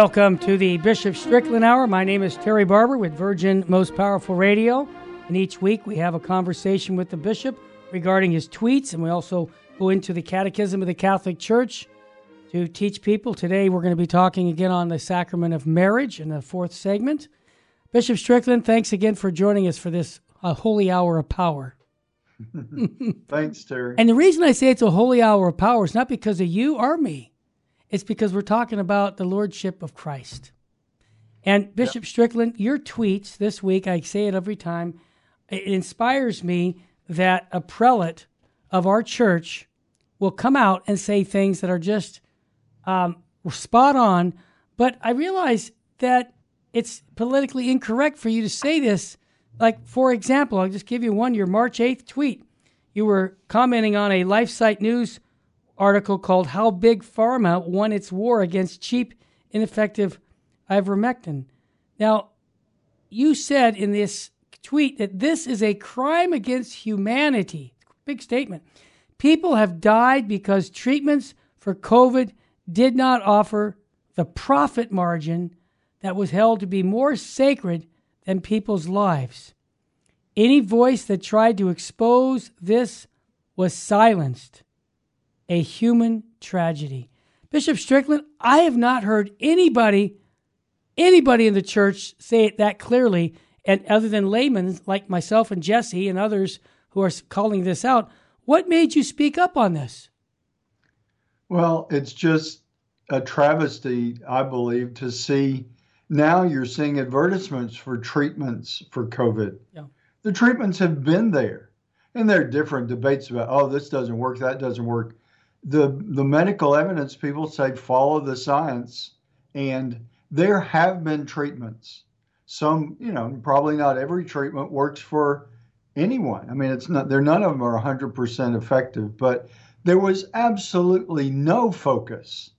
Welcome to the Bishop Strickland Hour. My name is Terry Barber with Virgin Most Powerful Radio. And each week we have a conversation with the bishop regarding his tweets. And we also go into the Catechism of the Catholic Church to teach people. Today we're going to be talking again on the sacrament of marriage in the fourth segment. Bishop Strickland, thanks again for joining us for this uh, holy hour of power. Thanks, Terry. And the reason I say it's a holy hour of power is not because of you or me. It's because we're talking about the Lordship of Christ. And Bishop yep. Strickland, your tweets this week, I say it every time, it inspires me that a prelate of our church will come out and say things that are just um, spot on. But I realize that it's politically incorrect for you to say this. Like, for example, I'll just give you one your March 8th tweet. You were commenting on a LifeSite News article called How Big Pharma Won Its War Against Cheap, Ineffective Ivermectin. Now, you said in this tweet that this is a crime against humanity. Big statement. People have died because treatments for COVID did not offer the profit margin that was held to be more sacred than people's lives. Any voice that tried to expose this was silenced a human tragedy. Bishop Strickland, I have not heard anybody, anybody in the church say it that clearly, and other than laymen like myself and Jesse and others who are calling this out. What made you speak up on this? Well, it's just a travesty, I believe, to see now you're seeing advertisements for treatments for COVID. Yeah. The treatments have been there. And there are different debates about, oh, this doesn't work, that doesn't work the the medical evidence people say follow the science and there have been treatments. Some you know probably not every treatment works for anyone. I mean it's not there none of them are 100% effective but there was absolutely no focus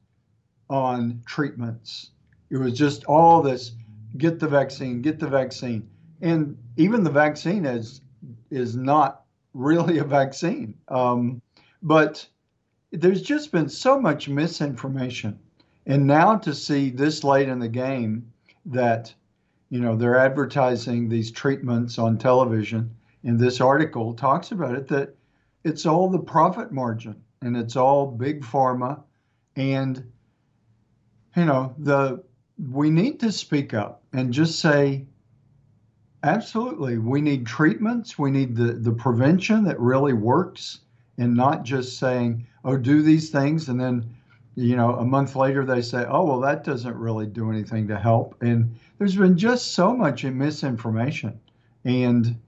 on treatments. It was just all this get the vaccine get the vaccine. And even the vaccine is is not really a vaccine. Um, but there's just been so much misinformation. And now to see this late in the game that, you know, they're advertising these treatments on television, and this article talks about it, that it's all the profit margin and it's all big pharma. And, you know, the we need to speak up and just say, absolutely, we need treatments, we need the, the prevention that really works, and not just saying, oh, do these things, and then you know a month later they say, oh, well, that doesn't really do anything to help. And there's been just so much misinformation, and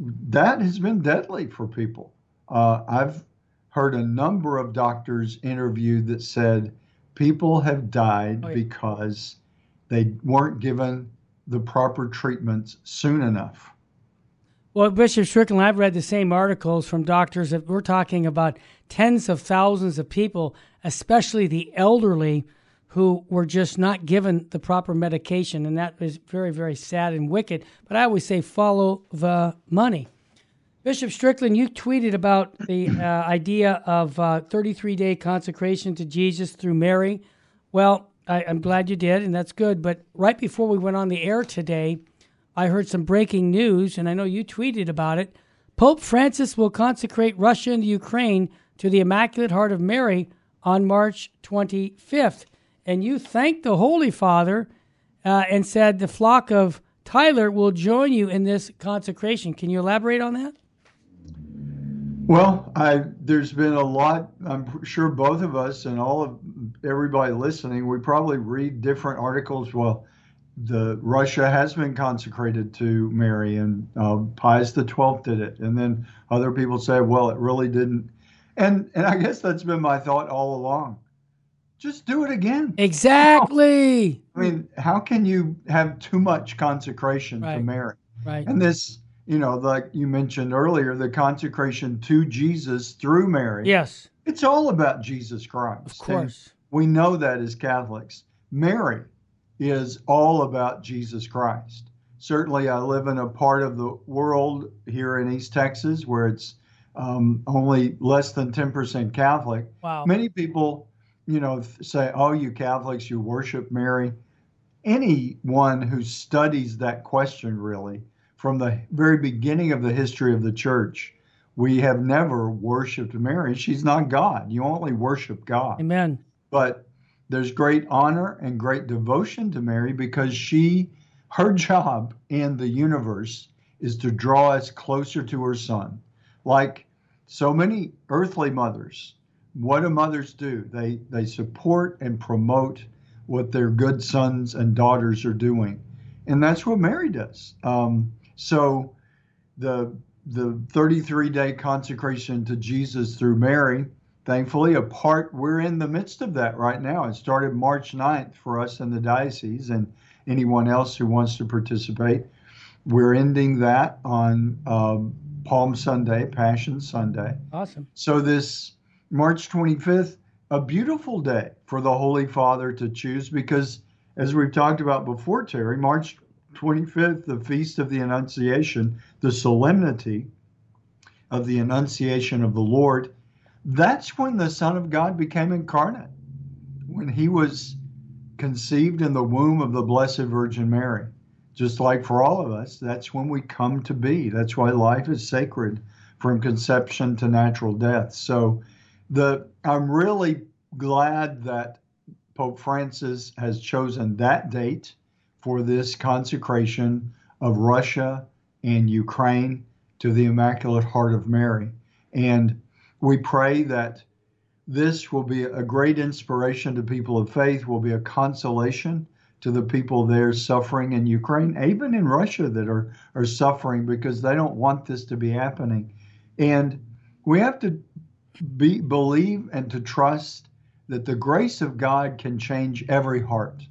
that has been deadly for people. Uh, I've heard a number of doctors interviewed that said people have died oh, yeah. because they weren't given the proper treatments soon enough. Well, Bishop Strickland, I've read the same articles from doctors that we're talking about tens of thousands of people, especially the elderly, who were just not given the proper medication. And that is very, very sad and wicked. But I always say follow the money. Bishop Strickland, you tweeted about the uh, idea of 33 uh, day consecration to Jesus through Mary. Well, I, I'm glad you did, and that's good. But right before we went on the air today, I heard some breaking news, and I know you tweeted about it. Pope Francis will consecrate Russia and Ukraine to the Immaculate Heart of Mary on March 25th. And you thanked the Holy Father uh, and said the flock of Tyler will join you in this consecration. Can you elaborate on that? Well, I, there's been a lot. I'm sure both of us and all of everybody listening, we probably read different articles. Well, the Russia has been consecrated to Mary, and uh, Pius the Twelfth did it, and then other people say, well, it really didn't, and and I guess that's been my thought all along. Just do it again. Exactly. I mean, how can you have too much consecration right. to Mary? Right. And this, you know, like you mentioned earlier, the consecration to Jesus through Mary. Yes. It's all about Jesus Christ. Of course. And we know that as Catholics. Mary is all about Jesus Christ. Certainly, I live in a part of the world here in East Texas where it's um, only less than 10% Catholic. Wow. Many people you know, say, oh, you Catholics, you worship Mary. Anyone who studies that question really from the very beginning of the history of the church, we have never worshiped Mary. She's not God. You only worship God. Amen. But there's great honor and great devotion to Mary because she, her job in the universe is to draw us closer to her son. Like so many earthly mothers, what do mothers do? They they support and promote what their good sons and daughters are doing, and that's what Mary does. Um, so the the 33 day consecration to Jesus through Mary, thankfully, a part we're in the midst of that right now. It started March 9th for us in the diocese, and anyone else who wants to participate. We're ending that on um, Palm Sunday, Passion Sunday. Awesome. So this March 25th, a beautiful day for the Holy Father to choose because, as we've talked about before, Terry, March 25th, the Feast of the Annunciation, the solemnity of the Annunciation of the Lord, that's when the Son of God became incarnate, when he was conceived in the womb of the Blessed Virgin Mary. Just like for all of us, that's when we come to be. That's why life is sacred from conception to natural death. So, the I'm really glad that Pope Francis has chosen that date for this consecration of Russia and Ukraine to the Immaculate Heart of Mary. And we pray that this will be a great inspiration to people of faith, will be a consolation to the people there suffering in Ukraine, even in Russia that are, are suffering because they don't want this to be happening. And we have to be, believe and to trust that the grace of God can change every heart.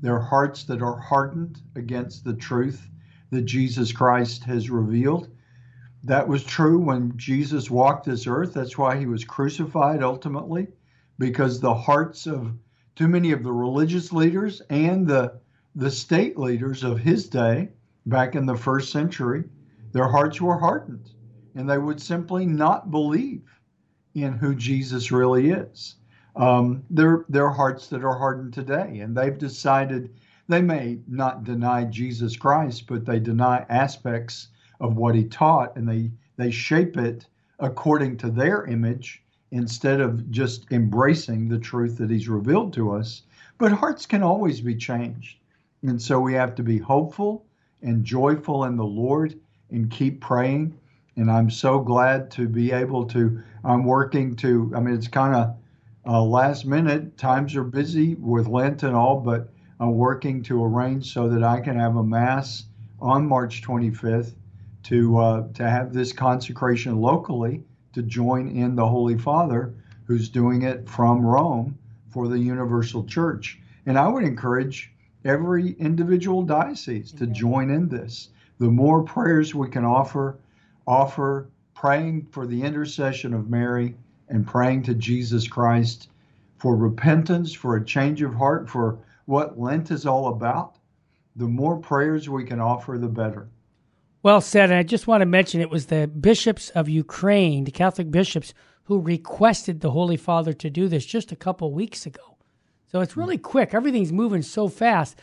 There are hearts that are hardened against the truth that Jesus Christ has revealed. That was true when Jesus walked this earth. That's why he was crucified ultimately, because the hearts of too many of the religious leaders and the, the state leaders of his day, back in the first century, their hearts were hardened and they would simply not believe in who Jesus really is. Um, there are hearts that are hardened today, and they've decided they may not deny Jesus Christ, but they deny aspects of what he taught, and they they shape it according to their image instead of just embracing the truth that he's revealed to us. But hearts can always be changed, and so we have to be hopeful and joyful in the Lord and keep praying. And I'm so glad to be able to. I'm working to. I mean, it's kind of uh, last minute. Times are busy with Lent and all, but I'm working to arrange so that I can have a mass on March 25th to uh, to have this consecration locally to join in the Holy Father, who's doing it from Rome for the Universal Church. And I would encourage every individual diocese to join in this. The more prayers we can offer, offer praying for the intercession of Mary and praying to Jesus Christ for repentance, for a change of heart, for what Lent is all about, the more prayers we can offer, the better. Well said. And I just want to mention it was the bishops of Ukraine, the Catholic bishops, who requested the Holy Father to do this just a couple weeks ago. So it's really quick. Everything's moving so fast.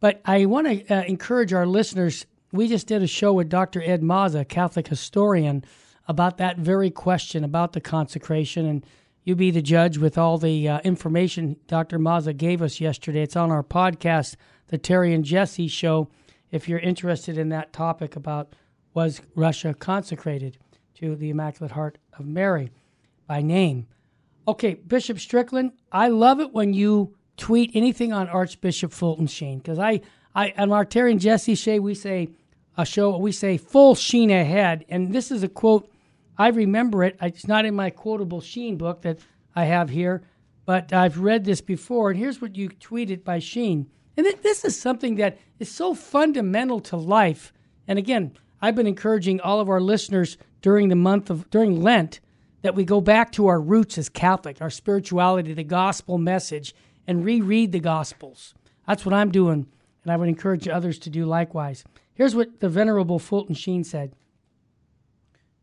But I want to uh, encourage our listeners. We just did a show with Dr. Ed Maza, Catholic historian, about that very question about the consecration. And you be the judge with all the uh, information Dr. Maza gave us yesterday. It's on our podcast, The Terry and Jesse Show, if you're interested in that topic about was Russia consecrated to the Immaculate Heart of Mary by name. Okay, Bishop Strickland, I love it when you tweet anything on Archbishop Fulton Sheen because I, I, on our Terry and Jesse show, we say a show, we say full sheen ahead, and this is a quote I remember it. It's not in my quotable Sheen book that I have here, but I've read this before. And here's what you tweeted by Sheen. And this is something that is so fundamental to life. And again, I've been encouraging all of our listeners during the month of during Lent that we go back to our roots as Catholic, our spirituality, the gospel message, and reread the gospels. That's what I'm doing, and I would encourage others to do likewise. Here's what the Venerable Fulton Sheen said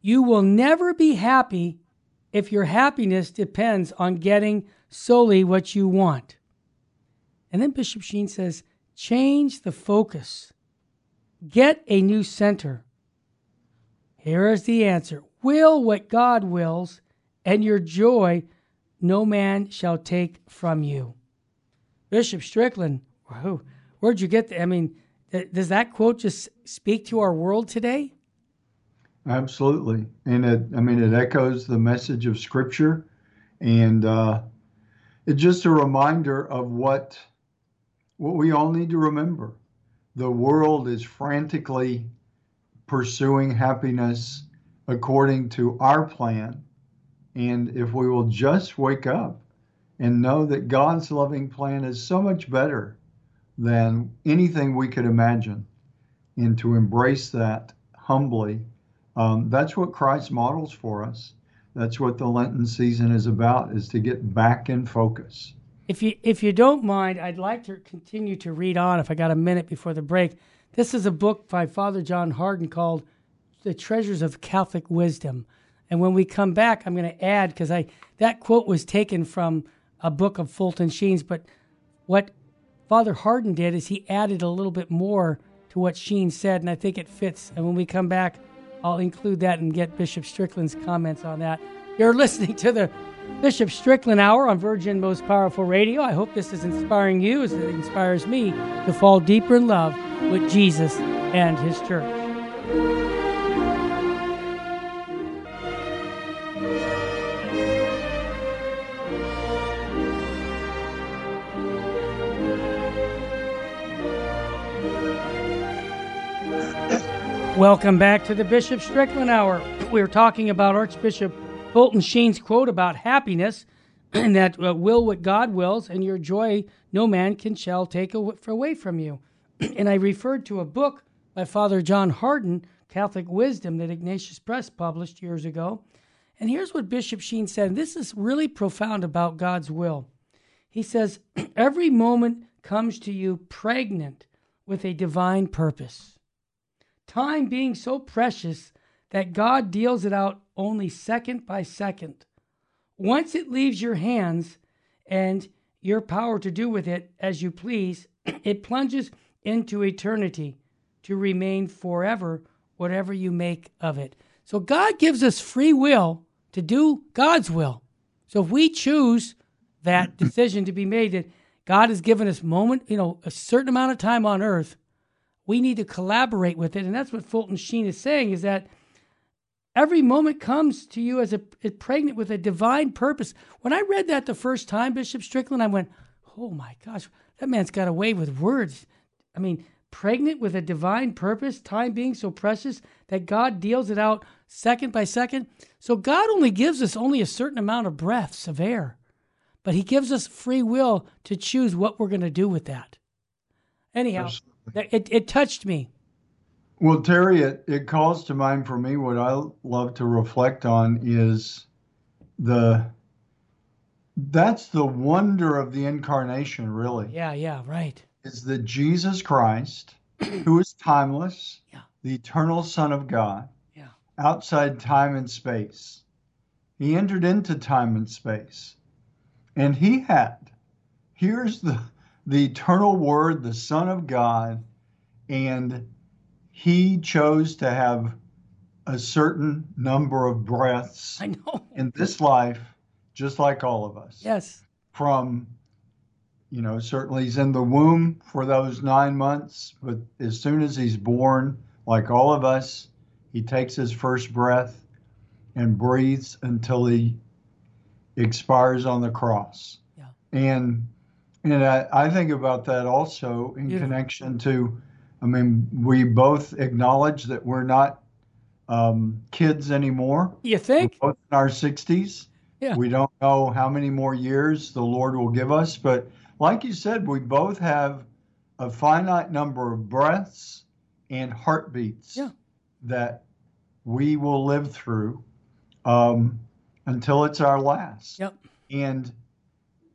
you will never be happy if your happiness depends on getting solely what you want. And then Bishop Sheen says, change the focus. Get a new center. Here is the answer Will what God wills, and your joy no man shall take from you. Bishop Strickland, where'd you get that? I mean, does that quote just speak to our world today? Absolutely, and it, I mean, it echoes the message of Scripture, and uh, it's just a reminder of what what we all need to remember. The world is frantically pursuing happiness according to our plan, and if we will just wake up and know that God's loving plan is so much better than anything we could imagine, and to embrace that humbly. Um, that's what Christ models for us. That's what the Lenten season is about: is to get back in focus. If you if you don't mind, I'd like to continue to read on. If I got a minute before the break, this is a book by Father John Hardon called "The Treasures of Catholic Wisdom." And when we come back, I'm going to add because I that quote was taken from a book of Fulton Sheen's, but what Father Hardon did is he added a little bit more to what Sheen said, and I think it fits. And when we come back, I'll include that and get Bishop Strickland's comments on that. You're listening to the Bishop Strickland Hour on Virgin Most Powerful Radio. I hope this is inspiring you as it inspires me to fall deeper in love with Jesus and His church. Welcome back to the Bishop Strickland Hour. We're talking about Archbishop Fulton Sheen's quote about happiness, and that uh, will what God wills, and your joy no man can shall take away from you. and I referred to a book by Father John Hardon, Catholic Wisdom, that Ignatius Press published years ago. And here's what Bishop Sheen said. This is really profound about God's will. He says, Every moment comes to you pregnant with a divine purpose time being so precious that God deals it out only second by second. Once it leaves your hands and your power to do with it as you please, it plunges into eternity to remain forever, whatever you make of it. So God gives us free will to do God's will. So if we choose that decision to be made, that God has given us moment, you know, a certain amount of time on earth we need to collaborate with it. And that's what Fulton Sheen is saying is that every moment comes to you as a pregnant with a divine purpose. When I read that the first time, Bishop Strickland, I went, oh my gosh, that man's got a way with words. I mean, pregnant with a divine purpose, time being so precious that God deals it out second by second. So God only gives us only a certain amount of breaths of air, but He gives us free will to choose what we're going to do with that. Anyhow, it, it touched me. Well, Terry, it, it calls to mind for me what I love to reflect on is the that's the wonder of the incarnation, really. Yeah, yeah, right. Is that Jesus Christ, who is timeless, yeah. the eternal Son of God, yeah. outside time and space. He entered into time and space. And he had, here's the the eternal Word, the Son of God, and he chose to have a certain number of breaths I know. in this life, just like all of us. Yes. From, you know, certainly he's in the womb for those nine months, but as soon as he's born, like all of us, he takes his first breath and breathes until he expires on the cross. Yeah. And and I, I think about that also in connection to, I mean, we both acknowledge that we're not um, kids anymore. You think? We're both in our 60s. Yeah. We don't know how many more years the Lord will give us, but like you said, we both have a finite number of breaths and heartbeats yeah. that we will live through um, until it's our last. Yep. And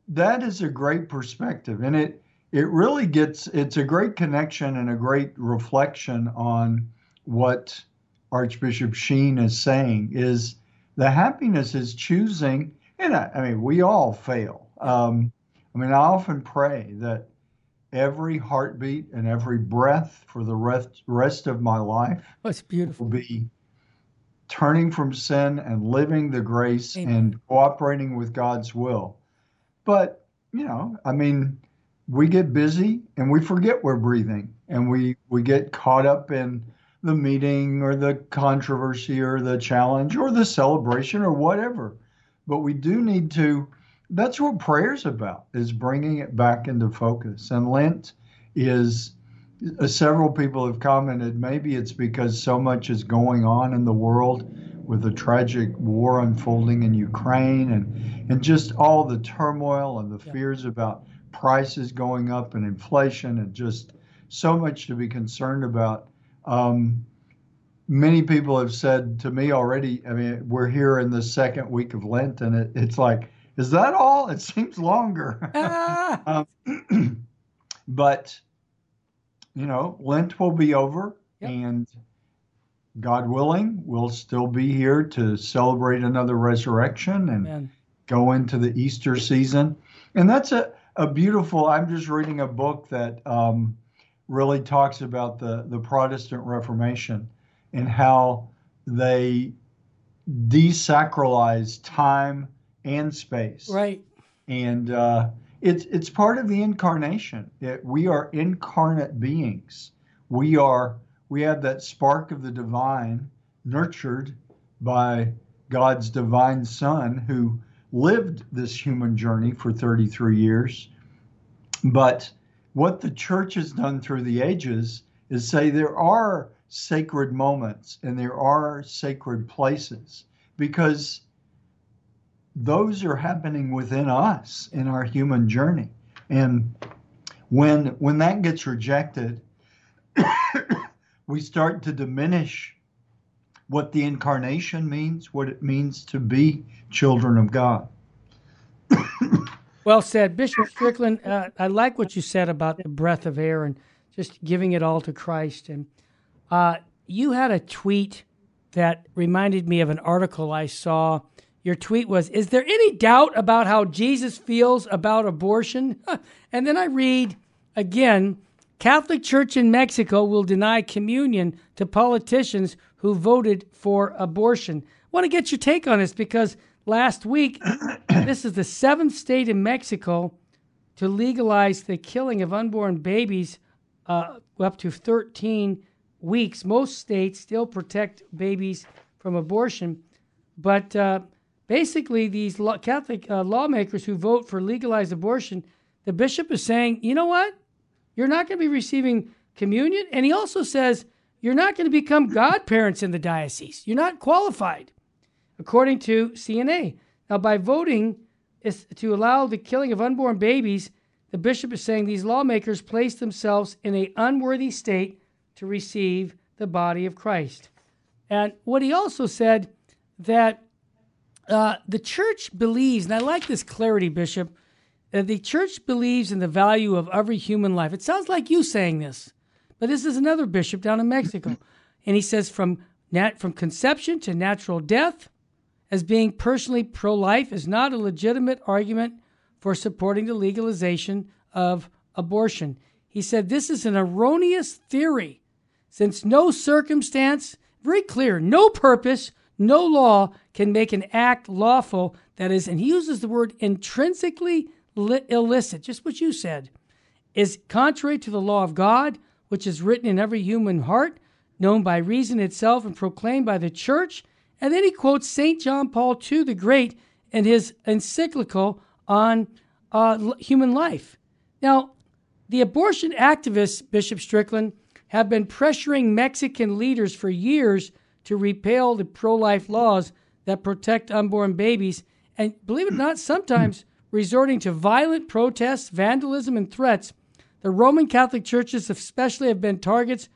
that is a great perspective, and it it really gets it's a great connection and a great reflection on what Archbishop Sheen is saying is the happiness is choosing, and I, I mean we all fail. Um, I mean, I often pray that every heartbeat and every breath for the rest, rest of my life That's beautiful. will be turning from sin and living the grace Amen. and cooperating with God's will. But, you know, I mean, we get busy and we forget we're breathing and we, we get caught up in the meeting or the controversy or the challenge or the celebration or whatever. But we do need to that's what prayer's about is bringing it back into focus and lent is uh, several people have commented maybe it's because so much is going on in the world with the tragic war unfolding in Ukraine and and just all the turmoil and the fears about prices going up and inflation and just so much to be concerned about um, many people have said to me already i mean we're here in the second week of lent and it, it's like is that all? It seems longer. Ah. um, but, you know, Lent will be over yep. and God willing, we'll still be here to celebrate another resurrection and Amen. go into the Easter season. And that's a, a beautiful, I'm just reading a book that um, really talks about the, the Protestant Reformation and how they desacralize time and space. Right. And uh, it's it's part of the incarnation. It, we are incarnate beings. We are we have that spark of the divine, nurtured by God's divine Son, who lived this human journey for 33 years. But what the church has done through the ages is say there are sacred moments and there are sacred places because those are happening within us in our human journey. And when when that gets rejected, we start to diminish what the incarnation means, what it means to be children of God. well said, Bishop Strickland. Uh, I like what you said about the breath of air and just giving it all to Christ. And uh, you had a tweet that reminded me of an article I saw your tweet was Is there any doubt about how Jesus feels about abortion? and then I read again Catholic Church in Mexico will deny communion to politicians who voted for abortion. I want to get your take on this because last week, this is the seventh state in Mexico to legalize the killing of unborn babies uh, up to 13 weeks. Most states still protect babies from abortion, but uh, basically these Catholic uh, lawmakers who vote for legalized abortion, the bishop is saying, you know what? You're not going to be receiving communion. And he also says, you're not going to become godparents in the diocese. You're not qualified, according to CNA. Now, by voting is to allow the killing of unborn babies, the bishop is saying these lawmakers place themselves in an unworthy state to receive the body of Christ. And what he also said that uh, the church believes, and I like this clarity, Bishop, that the church believes in the value of every human life. It sounds like you saying this, but this is another bishop down in Mexico. and he says from, nat- from conception to natural death, as being personally pro life is not a legitimate argument for supporting the legalization of abortion. He said this is an erroneous theory since no circumstance, very clear, no purpose, no law can make an act lawful that is, and he uses the word intrinsically illicit, just what you said, is contrary to the law of God, which is written in every human heart, known by reason itself and proclaimed by the church. And then he quotes St. John Paul II the Great in his encyclical on uh, human life. Now, the abortion activists, Bishop Strickland, have been pressuring Mexican leaders for years to repeal the pro life laws that protect unborn babies, and believe it or not, sometimes resorting to violent protests, vandalism, and threats. The Roman Catholic churches, especially, have been targets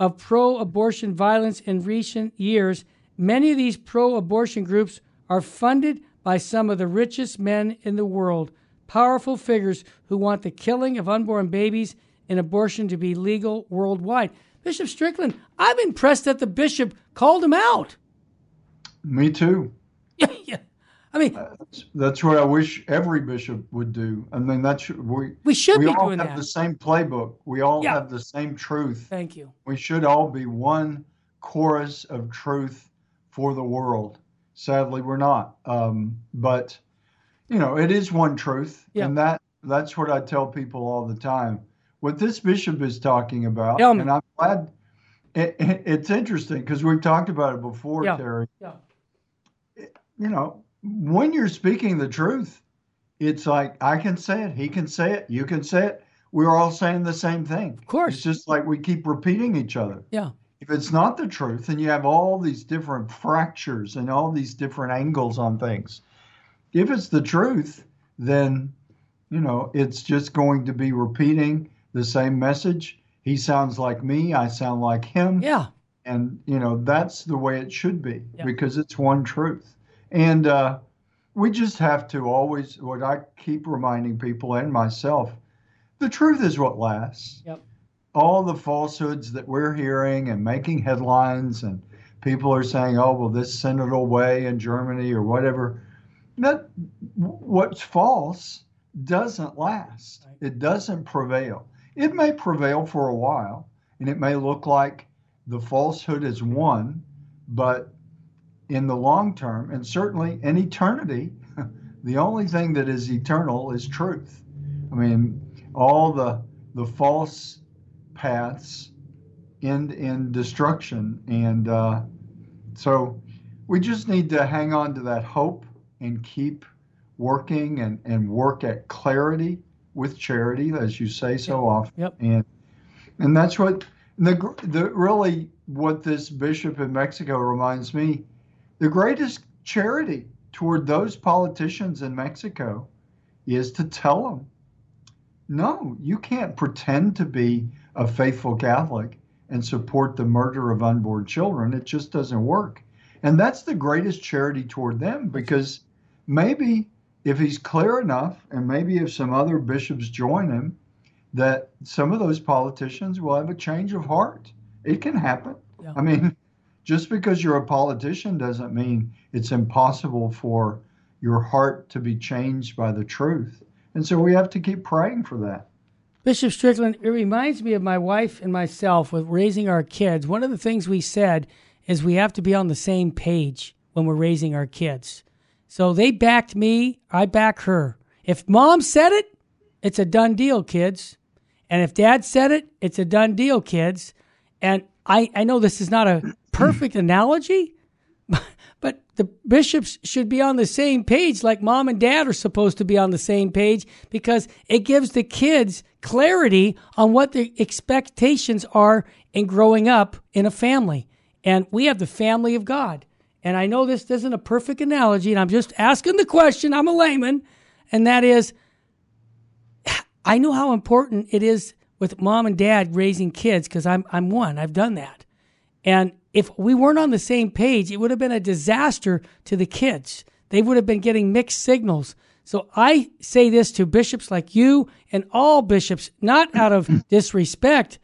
of pro abortion violence in recent years. Many of these pro abortion groups are funded by some of the richest men in the world, powerful figures who want the killing of unborn babies and abortion to be legal worldwide. Bishop Strickland, I'm impressed that the bishop called him out. Me too. Yeah, yeah. I mean, uh, that's, that's, what I wish every bishop would do. I mean, that's we we should we be all have that. the same playbook. We all Yeah. have the same truth. Thank you. We should all be one chorus of truth for the world. Sadly, we're not. Um, but you know, it is one truth, Yeah. and that that's what I tell people all the time. What this bishop is talking about, and I'm glad. It, it- it's interesting because we've talked about it before, Yeah. Terry. Yeah. You know, when you're speaking the truth, it's like I can say it, he can say it, you can say it. We're all saying the same thing. Of course. It's just like we keep repeating each other. Yeah. If it's not the truth, and you have all these different fractures and all these different angles on things, if it's the truth, then you know it's just going to be repeating the same message. He sounds like me, I sound like him Yeah. and you know that's the way it should be Yeah. because it's one truth and uh, we just have to always what i keep reminding people and myself the truth is what lasts Yep. All the falsehoods that we're hearing and making headlines and people are saying oh well this synodal way in germany or whatever that what's false doesn't last. It doesn't prevail. It may prevail for a while and it may look like the falsehood is won, but in the long term, and certainly in eternity, the only thing that is eternal is truth. I mean, all the the false paths end in destruction, and uh, so we just need to hang on to that hope and keep working and, and work at clarity with charity, as you say so often. Yep. And and that's what the, the really what this bishop in Mexico reminds me the greatest charity toward those politicians in Mexico is to tell them no you can't pretend to be a faithful Catholic and support the murder of unborn children it just doesn't work and that's the greatest charity toward them because maybe if he's clear enough and maybe if some other bishops join him that some of those politicians will have a change of heart. It can happen. Yeah. I mean, just because you're a politician doesn't mean it's impossible for your heart to be changed by the truth. And so we have to keep praying for that. Bishop Strickland, it reminds me of my wife and myself with raising our kids. One of the things we said is we have to be on the same page when we're raising our kids. So they backed me, I back her. If mom said it, it's a done deal, kids. And if dad said it, it's a done deal, kids. And I, I know this is not a perfect analogy, the bishops should be on the same page like mom and dad are supposed to be on the same page because it gives the kids clarity on what the expectations are in growing up in a family. And we have the family of God. And I know this isn't a perfect analogy, and I'm just asking the question. I'm a layman, and that is I know how important it is with mom and dad raising kids because I'm I'm one. I've done that. And if we weren't on the same page, it would have been a disaster to the kids. They would have been getting mixed signals. So I say this to bishops like you and all bishops, not out of disrespect,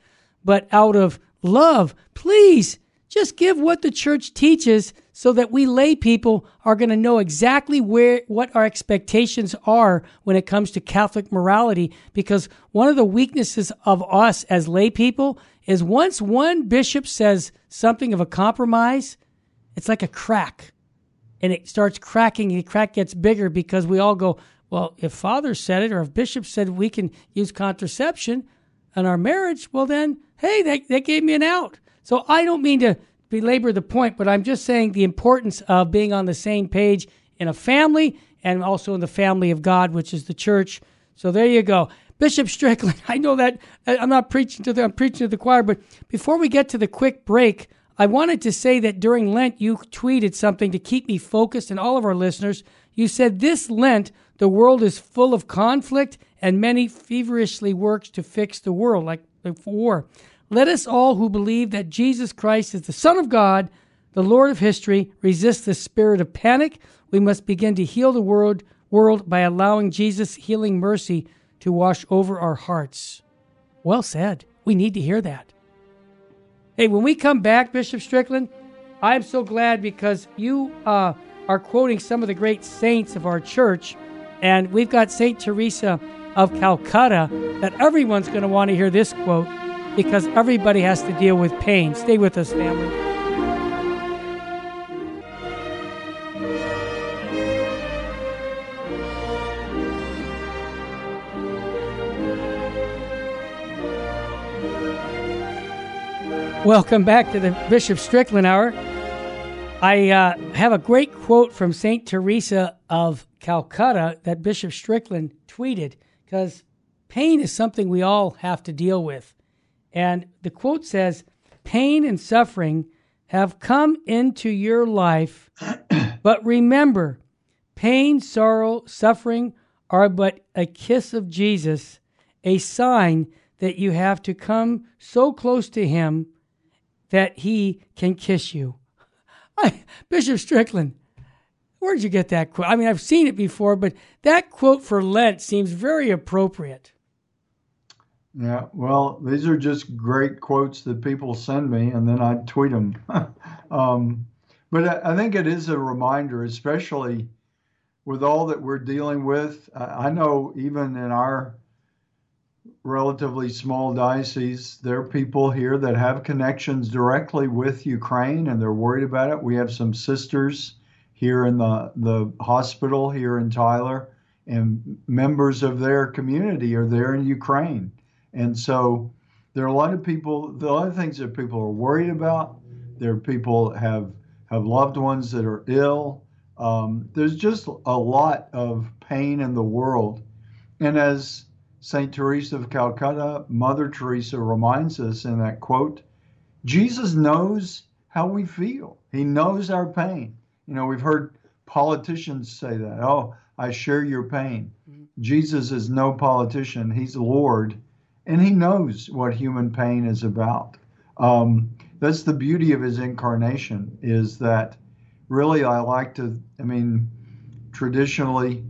but out of love. Please just give what the church teaches so that we lay people are going to know exactly where what our expectations are when it comes to Catholic morality because one of the weaknesses of us as lay people is once one bishop says something of a compromise it's like a crack and it starts cracking and the crack gets bigger because we all go well if father said it or if bishop said we can use contraception in our marriage well then hey that, that gave me an out so I don't mean to belabor the point, but I'm just saying the importance of being on the same page in a family and also in the family of God, which is the church. So there you go. Bishop Strickland, I know that uh, I'm not preaching to the I'm preaching to the choir, but before we get to the quick break, I wanted to say that during Lent you tweeted something to keep me focused and all of our listeners. You said this Lent the world is full of conflict and many feverishly works to fix the world like the war. Let us all who believe that Jesus Christ is the Son of God, the Lord of history, resist the spirit of panic. We must begin to heal the world, world by allowing Jesus' healing mercy to wash over our hearts. Well said. We need to hear that. Hey, when we come back, Bishop Strickland, I'm so glad because you uh, are quoting some of the great saints of our church, and we've got Saint Teresa of Calcutta that everyone's going to want to hear this quote because everybody has to deal with pain. Stay with us, family. Welcome back to the Bishop Strickland Hour. I uh, have a great quote from St. Teresa of Calcutta that Bishop Strickland tweeted because pain is something we all have to deal with. And the quote says, Pain and suffering have come into your life, but remember, pain, sorrow, suffering are but a kiss of Jesus, a sign that you have to come so close to Him that he can kiss you. I, Bishop Strickland, where'd you get that quote? I mean, I've seen it before, but that quote for Lent seems very appropriate. Yeah, well, these are just great quotes that people send me, and then I tweet them. um, but I, I think it is a reminder, especially with all that we're dealing with. I know even in our relatively small diocese, there are people here that have connections directly with Ukraine and they're worried about it. We have some sisters here in the, the hospital here in Tyler, and members of their community are there in Ukraine. And so there are a lot of people, the other things that people are worried about. There are people have have loved ones that are ill. Um, there's just a lot of pain in the world. And as St. Teresa of Calcutta, Mother Teresa reminds us in that quote Jesus knows how we feel, He knows our pain. You know, we've heard politicians say that. Oh, I share your pain. Mm-hmm. Jesus is no politician, He's Lord, and He knows what human pain is about. Um, that's the beauty of His incarnation, is that really I like to, I mean, traditionally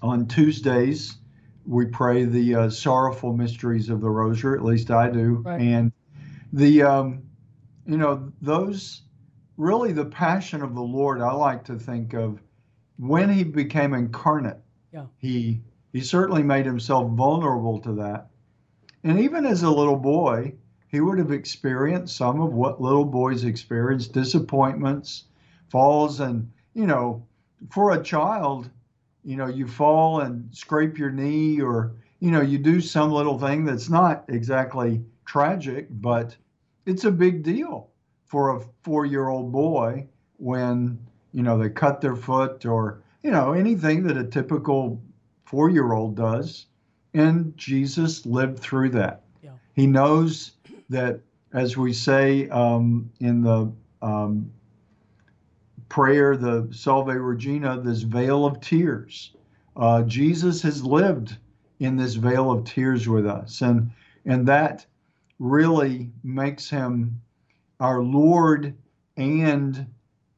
on Tuesdays, we pray the uh, sorrowful mysteries of the rosary. At least I do. Right. And the, um, you know, those really the passion of the Lord. I like to think of when He became incarnate. Yeah. He he certainly made himself vulnerable to that. And even as a little boy, he would have experienced some of what little boys experience disappointments, falls, and, you know, for a child, you know, you fall and scrape your knee or, you know, you do some little thing that's not exactly tragic, but it's a big deal for a four year old boy when, you know, they cut their foot or, you know, anything that a typical four year old does. And Jesus lived through that. Yeah. He knows that, as we say um, in the um, prayer, the Salve Regina, this vale of tears. Uh, Jesus has lived in this vale of tears with us, and and that really makes him our Lord and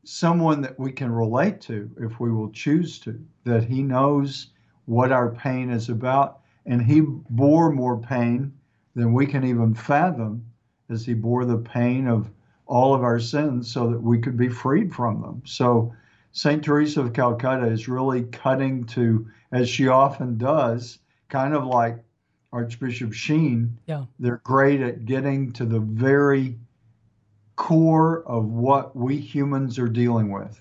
someone that we can relate to if we will choose to. That He knows what our pain is about, and He bore more pain than we can even fathom, as He bore the pain of all of our sins so that we could be freed from them. So St. Teresa of Calcutta is really cutting to, as she often does, kind of like Archbishop Sheen. Yeah. They're great at getting to the very core of what we humans are dealing with.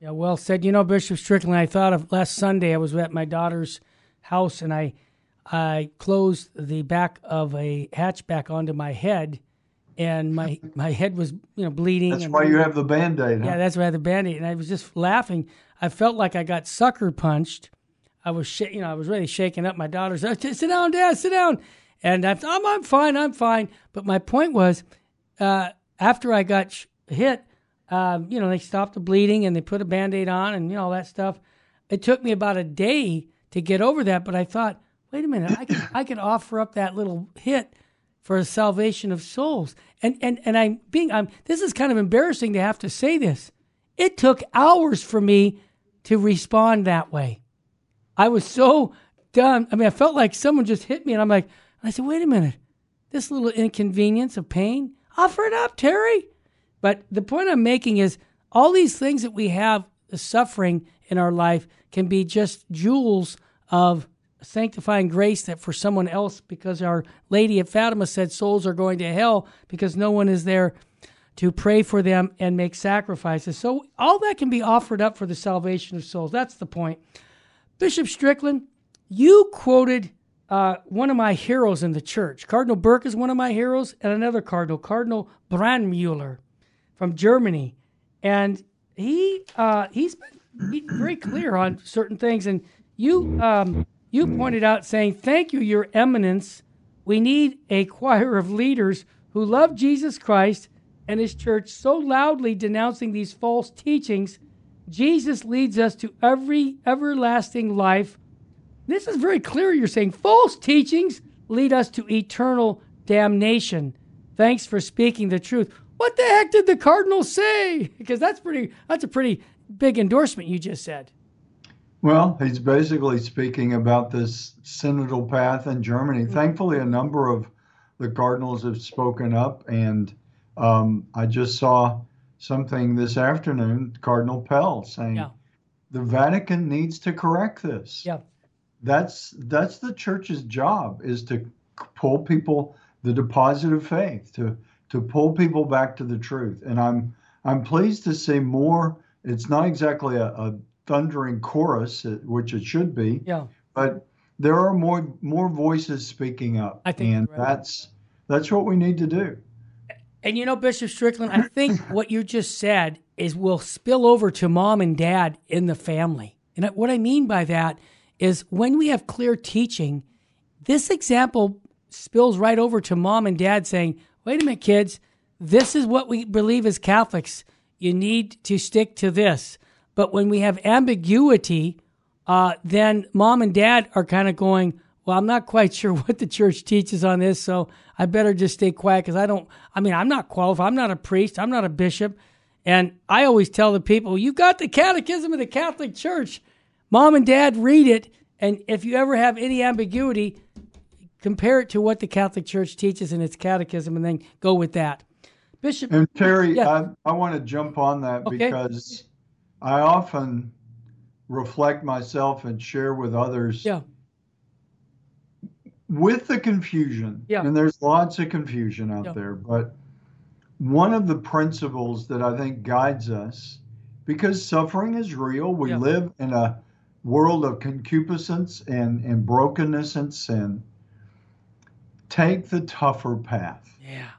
Yeah, well said. You know, Bishop Strickland, I thought of last Sunday, I was at my daughter's house and I I closed the back of a hatchback onto my head and my my head was you know bleeding. That's why you have the band aid. Yeah, that's why I had the band aid, and I was just laughing. I felt like I got sucker punched. I was sh- you know I was really shaking up. My daughter said, "Sit down, Dad, sit down," and I'm I'm, I'm fine, I'm fine. But my point was, uh, after I got sh- hit, um, you know they stopped the bleeding and they put a band aid on and you know all that stuff. It took me about a day to get over that, but I thought, wait a minute, I could I could offer up that little hit for the salvation of souls. And and and I'm being I'm this is kind of embarrassing to have to say this. It took hours for me to respond that way. I was so done. I mean, I felt like someone just hit me, and I'm like, I said, wait a minute, this little inconvenience of pain, offer it up, Terry. But the point I'm making is all these things that we have, the suffering in our life, can be just jewels of sanctifying grace that for someone else, because Our Lady of Fatima said souls are going to hell because no one is there to pray for them and make sacrifices. So all that can be offered up for the salvation of souls. That's the point. Bishop Strickland, you quoted uh, one of my heroes in the church. Cardinal Burke is one of my heroes, and another cardinal, Cardinal Brandmüller from Germany. And he uh, he's been very clear on certain things. And you um, you mm. pointed out saying, "Thank you, Your Eminence. We need a choir of leaders who love Jesus Christ and His church so loudly denouncing these false teachings. Jesus leads us to every everlasting life." This is very clear. You're saying false teachings lead us to eternal damnation. Thanks for speaking the truth. What the heck did the cardinal say? Because that's pretty. That's a pretty big endorsement you just said. Well, he's basically speaking about this synodal path in Germany. Mm-hmm. Thankfully, a number of the cardinals have spoken up, and um, I just saw something this afternoon, Cardinal Pell saying yeah. the Vatican needs to correct this. Yeah that's that's the church's job is to pull people the deposit of faith to to pull people back to the truth and i'm i'm pleased to see more it's not exactly a, a thundering chorus uh, which it should be yeah but there are more more voices speaking up and right. that's that's what we need to do and you know bishop strickland i think what you just said is will spill over to mom and dad in the family and what i mean by that is when we have clear teaching, this example spills right over to mom and dad saying, wait a minute, kids, this is what we believe as Catholics. You need to stick to this. But when we have ambiguity, uh, then mom and dad are kind of going, well, I'm not quite sure what the church teaches on this, so I better just stay quiet because I don't, I mean, I'm not qualified. I'm not a priest. I'm not a bishop. And I always tell the people, you've got the catechism of the Catholic Church. Mom and dad read it, and if you ever have any ambiguity, compare it to what the Catholic Church teaches in its catechism and then go with that. Bishop And Terry, yeah. I, I want to jump on that okay. because I often reflect myself and share with others. Yeah. With the confusion, yeah. and there's lots of confusion out yeah. there, but one of the principles that I think guides us, because suffering is real, we yeah. live in a world of concupiscence and, and brokenness and sin, take the tougher path. Yeah.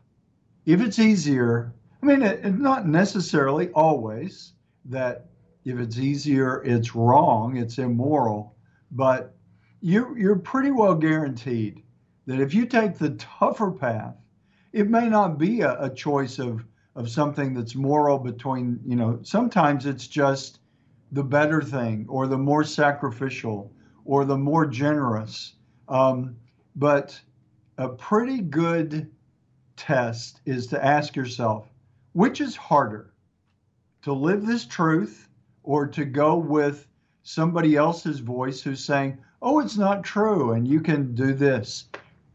If it's easier, I mean, it, it, not necessarily always that if it's easier, it's wrong, it's immoral, but you, you're pretty well guaranteed that if you take the tougher path, it may not be a, a choice of, of something that's moral between, you know, sometimes it's just the better thing or the more sacrificial or the more generous. Um, but a pretty good test is to ask yourself which is harder to live this truth or to go with somebody else's voice who's saying, oh, it's not true and you can do this.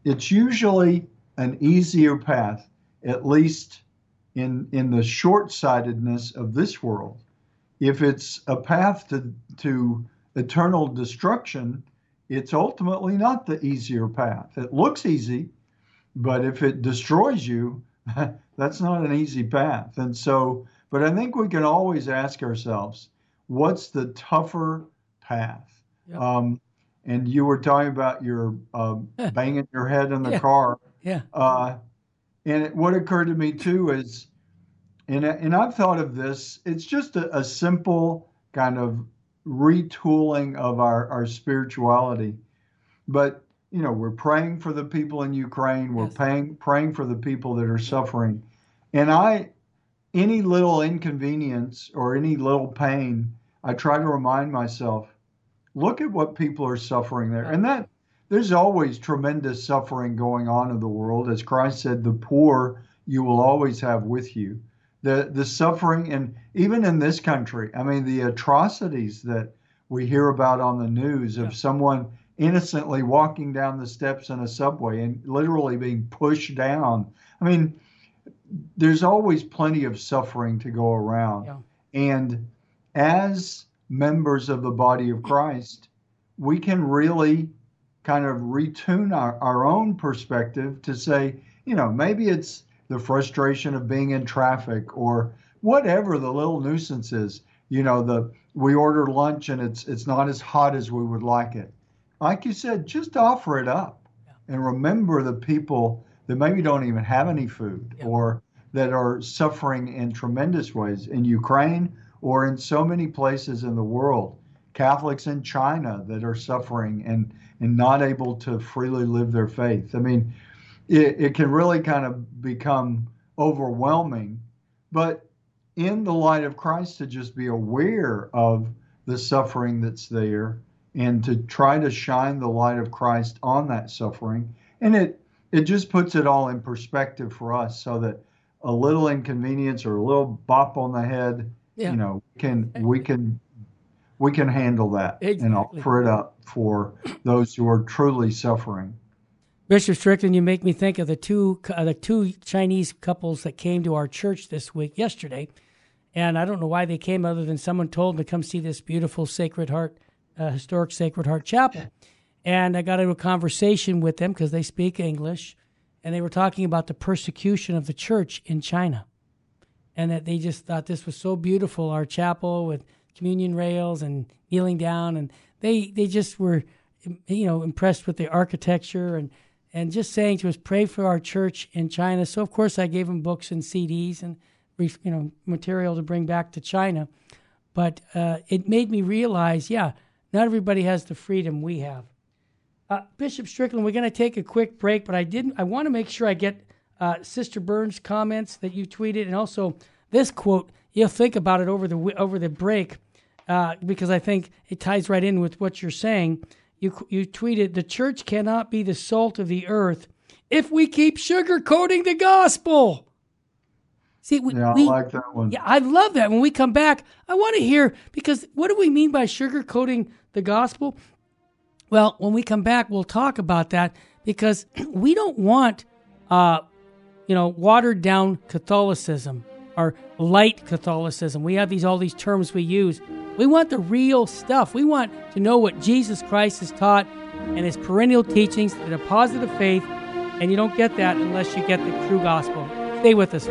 It's usually an easier path, at least in, in the short sightedness of this world if it's a path to, to eternal destruction, it's ultimately not the easier path. It looks easy, but if it destroys you, that's not an easy path. And so, but I think we can always ask ourselves, what's the tougher path? Yep. Um, and you were talking about your uh, banging your head in the yeah. car. Yeah. Uh, and it, what occurred to me too is and, and I've thought of this, it's just a, a simple kind of retooling of our, our spirituality. But, you know, we're praying for the people in Ukraine, we're yes. praying, praying for the people that are suffering. And I, any little inconvenience or any little pain, I try to remind myself, look at what people are suffering there. And that there's always tremendous suffering going on in the world. As Christ said, the poor you will always have with you the the suffering and even in this country i mean the atrocities that we hear about on the news of yeah. someone innocently walking down the steps in a subway and literally being pushed down i mean there's always plenty of suffering to go around. Yeah. And as members of the body of Christ, we can really kind of retune our, our own perspective to say, you know, maybe it's the frustration of being in traffic or whatever the little nuisance is. You know, the we order lunch and it's it's not as hot as we would like it. Like you said, just offer it up yeah. and remember the people that maybe don't even have any food yeah. or that are suffering in tremendous ways in Ukraine or in so many places in the world. Catholics in China that are suffering and, and not able to freely live their faith. I mean, it, it can really kind of become overwhelming. But in the light of Christ, to just be aware of the suffering that's there and to try to shine the light of Christ on that suffering. And it it just puts it all in perspective for us so that a little inconvenience or a little bop on the head, yeah. you know, can we can we can handle that exactly. and offer it up for those who are truly suffering. Bishop Strickland, you make me think of the two uh, the two Chinese couples that came to our church this week yesterday, and I don't know why they came other than someone told them to come see this beautiful Sacred Heart, uh, historic Sacred Heart Chapel, and I got into a conversation with them because they speak English, and they were talking about the persecution of the church in China, and that they just thought this was so beautiful, our chapel with communion rails and kneeling down, and they they just were, you know, impressed with the architecture and and just saying to us, pray for our church in China. So of course I gave them books and CDs and you know material to bring back to China, but uh, it made me realize, yeah, not everybody has the freedom we have. Uh, Bishop Strickland, we're going to take a quick break, but I didn't. I want to make sure I get uh, Sister Byrne's comments that you tweeted, and also this quote. You'll think about it over the over the break uh, because I think it ties right in with what you're saying. You you tweeted the church cannot be the salt of the earth if we keep sugarcoating the gospel. See, we, yeah, I we, like that one. Yeah, I love that. When we come back, I want to hear because what do we mean by sugarcoating the gospel? Well, when we come back, we'll talk about that because we don't want, uh, you know, watered down Catholicism or light Catholicism. We have these all these terms we use. We want the real stuff. We want to know what Jesus Christ has taught and his perennial teachings that are positive faith, and you don't get that unless you get the true gospel. Stay with us.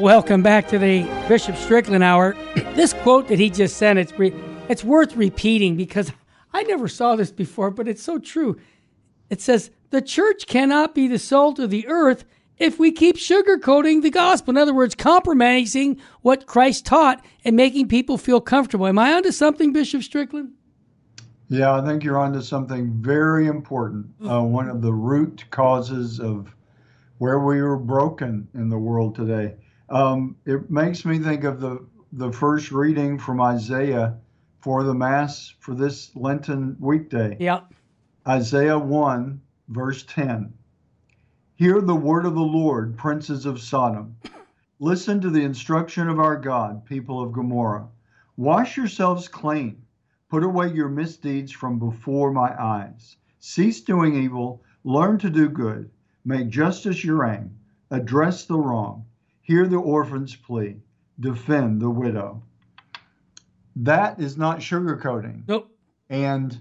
Welcome back to the Bishop Strickland Hour. this quote that he just sent, it's, re- it's worth repeating because I never saw this before, but it's so true. It says, The church cannot be the salt of the earth if we keep sugarcoating the gospel. In other words, compromising what Christ taught and making people feel comfortable. Am I onto something, Bishop Strickland? Yeah, I think you're onto something very important. Uh, one of the root causes of where we are broken in the world today. Um, it makes me think of the the first reading from Isaiah for the Mass for this Lenten weekday. Yeah. Isaiah 1, verse 10. Hear the word of the Lord, princes of Sodom. Listen to the instruction of our God, people of Gomorrah. Wash yourselves clean. Put away your misdeeds from before my eyes. Cease doing evil. Learn to do good. Make justice your aim. Address the wrong Hear the orphan's plea. Defend the widow. That is not sugarcoating. Nope. And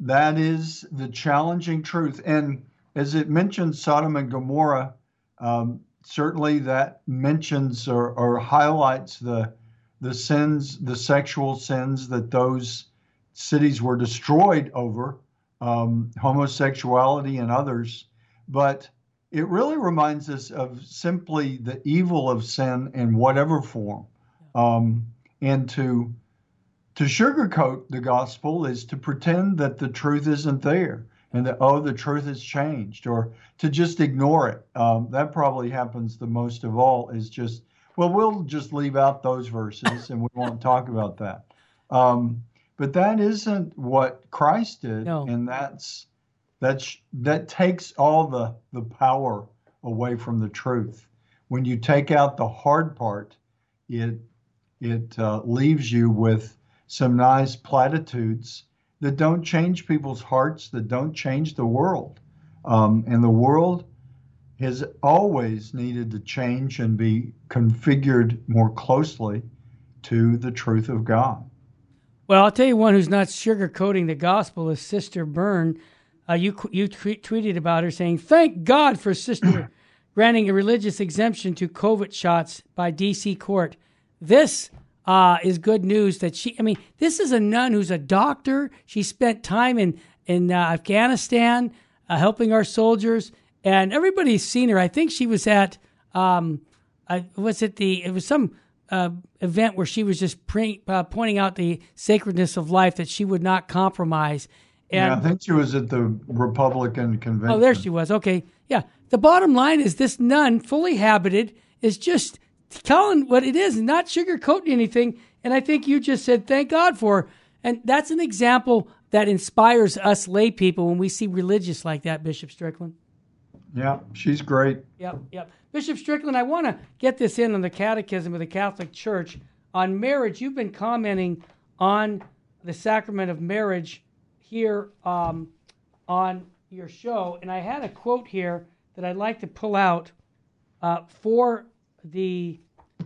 that is the challenging truth. And as it mentions Sodom and Gomorrah, um, certainly that mentions or, or highlights the the sins, the sexual sins that those cities were destroyed over, um, homosexuality and others. But it really reminds us of simply the evil of sin in whatever form. Um, and to to sugarcoat the gospel is to pretend that the truth isn't there and that oh the truth has changed or to just ignore it um, that probably happens the most of all is just well we'll just leave out those verses and we won't talk about that um, but that isn't what christ did no. and that's that's that takes all the the power away from the truth. When you take out the hard part it it uh, leaves you with some nice platitudes that don't change people's hearts, that don't change the world. Um, and the world has always needed to change and be configured more closely to the truth of God. Well, I'll tell you one who's not sugarcoating the gospel is Sister Byrne. Uh, you you t- tweeted about her saying, "Thank God for Sister granting a religious exemption to COVID shots by D.C. court." This uh, is good news that she. I mean, this is a nun who's a doctor. She spent time in in uh, Afghanistan uh, helping our soldiers, and everybody's seen her. I think she was at um, was it the it was some uh, event where she was just pre- uh, pointing out the sacredness of life that she would not compromise. And, yeah, I think she was at the Republican convention. Oh, there she was. Okay, yeah. The bottom line is this nun, fully habited, is just telling what it is, not sugarcoating anything. And I think you just said thank God for. Her. And that's an example that inspires us lay people when we see religious like that, Bishop Strickland. Yeah, she's great. Yep, yep. Bishop Strickland, I want to get this in on the Catechism of the Catholic Church on marriage. You've been commenting on the sacrament of marriage here um, on your show, and I had a quote here that I'd like to pull out uh, for the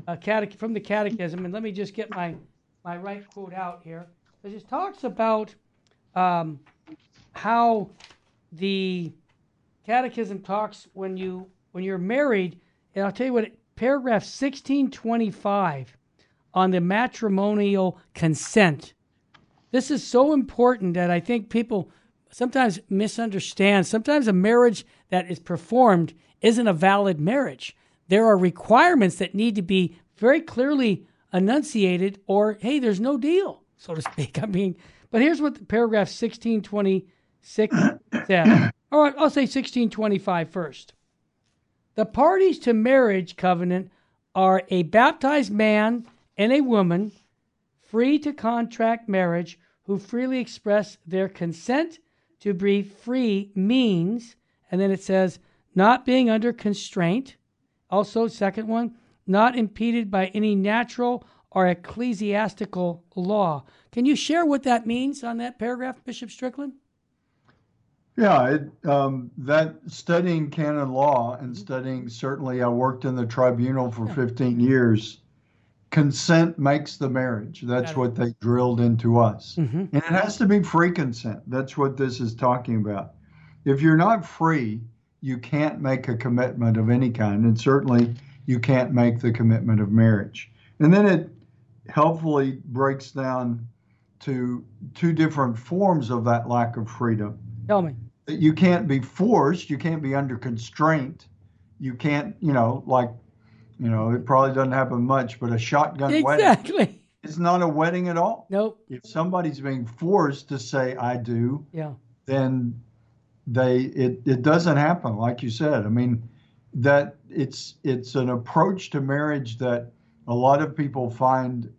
uh, from the Catechism, and let me just get my my right quote out here. It just talks about um, how the Catechism talks when you when you're married, and I'll tell you what, paragraph 1625 on the matrimonial consent. This is so important that I think people sometimes misunderstand. Sometimes a marriage that is performed isn't a valid marriage. There are requirements that need to be very clearly enunciated, or hey, there's no deal, so to speak. I mean, but here's what the paragraph 1626 says. All right, I'll say 1625 first. The parties to marriage covenant are a baptized man and a woman free to contract marriage who freely express their consent to be free means, and then it says, not being under constraint. Also, second one, not impeded by any natural or ecclesiastical law. Can you share what that means on that paragraph, Bishop Strickland? Yeah, it, um, that studying canon law and studying certainly, I worked in the tribunal for 15 years. Consent makes the marriage. That's what they drilled into us. Mm-hmm. And it has to be free consent. That's what this is talking about. If you're not free, you can't make a commitment of any kind. And certainly, you can't make the commitment of marriage. And then it helpfully breaks down to two different forms of that lack of freedom. Tell me you can't be forced, you can't be under constraint, you can't, you know, like, you know, it probably doesn't happen much, but a shotgun exactly. wedding is not a wedding at all. Nope. If somebody's being forced to say I do, yeah, then they it it doesn't happen like you said. I mean, that it's it's an approach to marriage that a lot of people find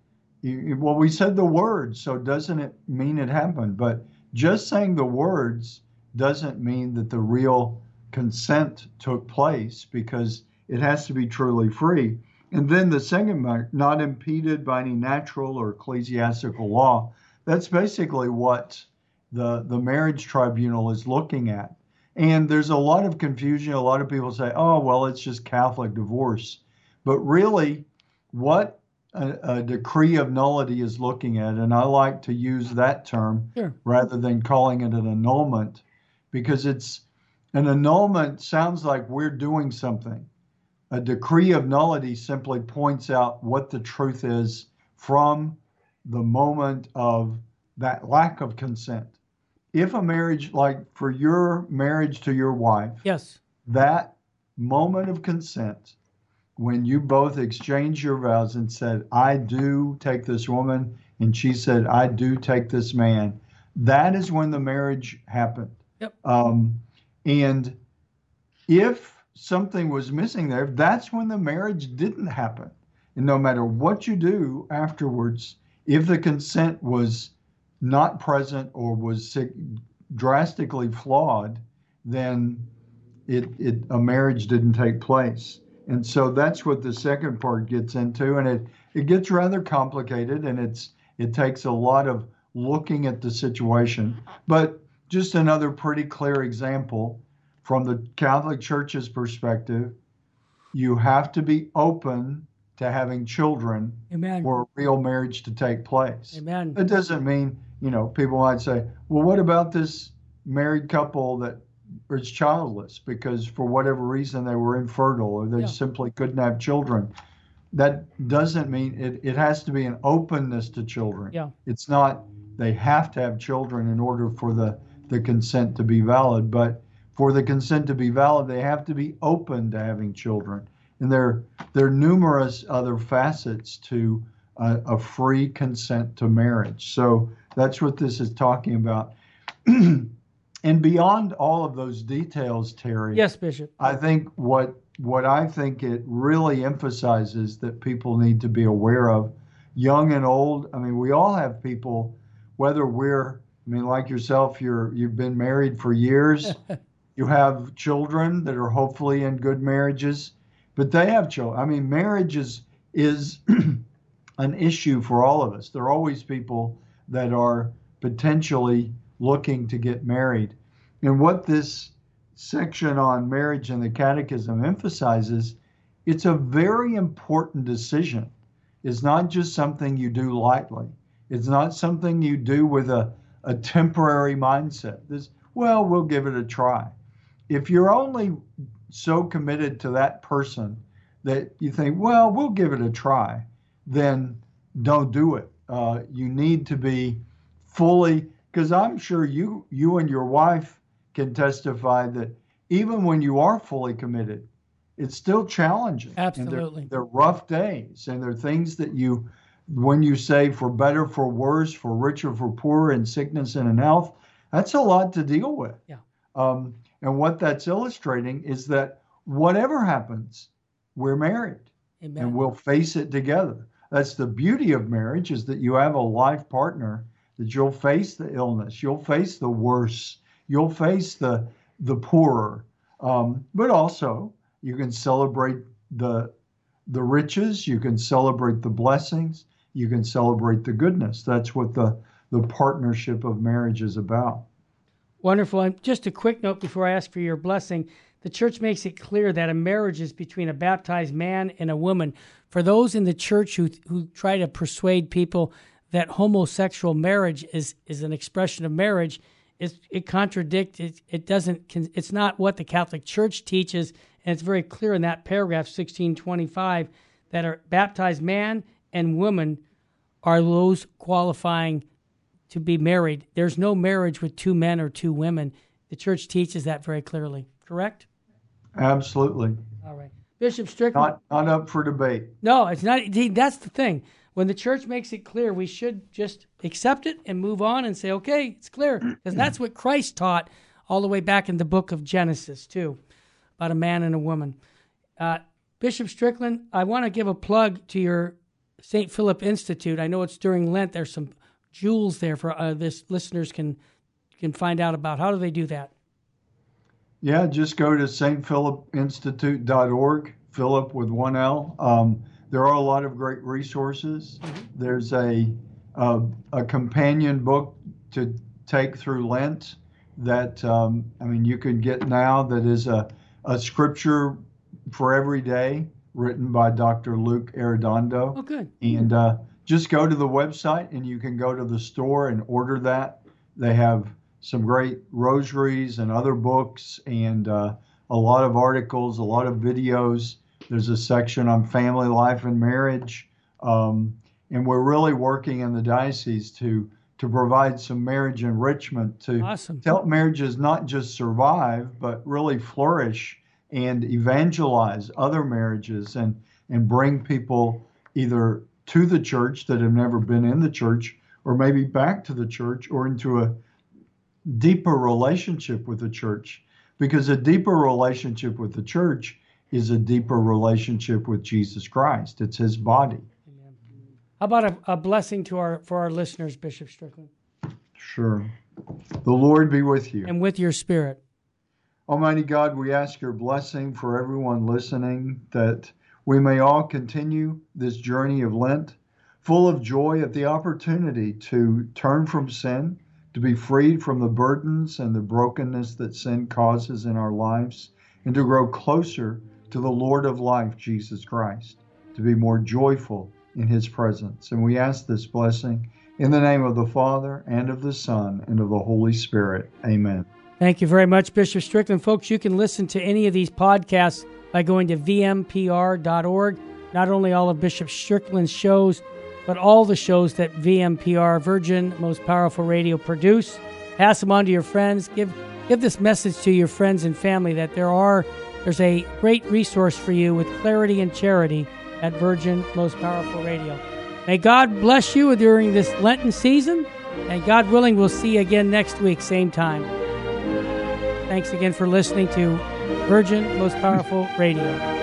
well we said the words so doesn't it mean it happened but just saying the words doesn't mean that the real consent took place because it has to be truly free. And then the second part, not impeded by any natural or ecclesiastical law. That's basically what the, the marriage tribunal is looking at. And there's a lot of confusion. A lot of people say, oh, well, it's just Catholic divorce. But really, what a, a, decree of nullity is looking at, and I like to use that term sure. rather than calling it an annulment, because it's an annulment sounds like we're doing something. A decree of nullity simply points out what the truth is from the moment of that lack of consent. If a marriage, like for your marriage to your wife, yes, that moment of consent, when you both exchanged your vows and said, I do take this woman, and she said, I do take this man, that is when the marriage happened. Yep. Um, and if something was missing there, that's when the marriage didn't happen. And no matter what you do afterwards, if the consent was not present or was drastically flawed, then it, it a marriage didn't take place. And so that's what the second part gets into, and it it gets rather complicated and it's it takes a lot of looking at the situation. But just another pretty clear example from the Catholic Church's perspective, you have to be open to having children Amen. for a real marriage to take place. Amen. It doesn't mean, you know, people might say, well, what about this married couple that is childless because for whatever reason they were infertile or they Yeah. simply couldn't have children? That doesn't mean it, it has to be an openness to children. Yeah. It's not they have to have children in order for the, the consent to be valid, but for the consent to be valid, they have to be open to having children. And there, there are numerous other facets to a, a free consent to marriage. So that's what this is talking about. and beyond all of those details, Terry, Yes, Bishop. I think what what I think it really emphasizes that people need to be aware of, young and old. I mean, we all have people, whether we're, I mean, like yourself, you're you've been married for years, you have children that are hopefully in good marriages, but they have children. I mean, marriage is is an issue for all of us. There are always people that are potentially looking to get married, and what this section on marriage in the catechism emphasizes it's a very important decision. It's not just something you do lightly. It's not something you do with a, a temporary mindset. This well we'll give it a try if you're only so committed to that person that you think well we'll give it a try then don't do it uh, you need to be fully because i'm sure you you and your wife can testify that even when you are fully committed, it's still challenging. Absolutely. And they're, they're rough days, and there are things that you, when you say for better, for worse, for richer, for poorer, in sickness and in health, that's a lot to deal with. Yeah. Um, and what that's illustrating is that whatever happens, we're married Amen. and we'll face it together. That's the beauty of marriage is that you have a life partner that you'll face the illness, you'll face the worse, you'll face the the poorer, um, but also you can celebrate the the riches, you can celebrate the blessings, you can celebrate the goodness. That's what the the partnership of marriage is about. Wonderful. And just a quick note before I ask for your blessing. The church makes it clear that a marriage is between a baptized man and a woman. For those in the church who, who try to persuade people that homosexual marriage is, is an expression of marriage, it, it contradicts, it, it doesn't, it's not what the Catholic Church teaches. And it's very clear in that paragraph, 1625, that a baptized man and woman are those qualifying to be married. There's no marriage with two men or two women. The church teaches that very clearly. Correct? Absolutely. All right. Bishop Strickland. Not, not up for debate. No, it's not. That's the thing. When the church makes it clear, we should just accept it and move on and say, okay, it's clear. Because that's what Christ taught all the way back in the book of Genesis, too, about a man and a woman. Uh, Bishop Strickland, I want to give a plug to your St. Philip Institute. I know it's during Lent. There's some jewels there for uh, this listeners can can find out about. How do they do that? Yeah, just go to stphilipinstitute.org, Philip with one L. Um, there are a lot of great resources. Mm-hmm. There's a, a, a companion book to take through Lent that um, I mean you can get now that is a, a scripture for every day written by Dr. Luke Arredondo. Oh, good. And uh, just go to the website and you can go to the store and order that. They have some great rosaries and other books and uh, a lot of articles, a lot of videos. There's a section on family life and marriage. Um, and we're really working in the diocese to to provide some marriage enrichment to, awesome. to help marriages not just survive but really flourish and evangelize other marriages and and bring people either to the church that have never been in the church or maybe back to the church or into a deeper relationship with the church. Because a deeper relationship with the church is a deeper relationship with Jesus Christ. It's his body. How about a, a blessing to our for our listeners bishop strickland? Sure. The lord be with you. And with your spirit. Almighty God, we ask your blessing for everyone listening that we may all continue this journey of Lent full of joy at the opportunity to turn from sin, to be freed from the burdens and the brokenness that sin causes in our lives, and to grow closer to the Lord of life, Jesus Christ, to be more joyful in his presence. And we ask this blessing in the name of the Father, and of the Son, and of the Holy Spirit. Amen. Thank you very much, Bishop Strickland. Folks, you can listen to any of these podcasts by going to vmpr.org. Not only all of Bishop Strickland's shows, but all the shows that VMPR, Virgin Most Powerful Radio, produce. Pass them on to your friends. Give give this message to your friends and family that there are there's a great resource for you with clarity and charity at Virgin Most Powerful Radio. May God bless you during this Lenten season, and God willing, we'll see you again next week, same time. Thanks again for listening to Virgin Most Powerful Radio.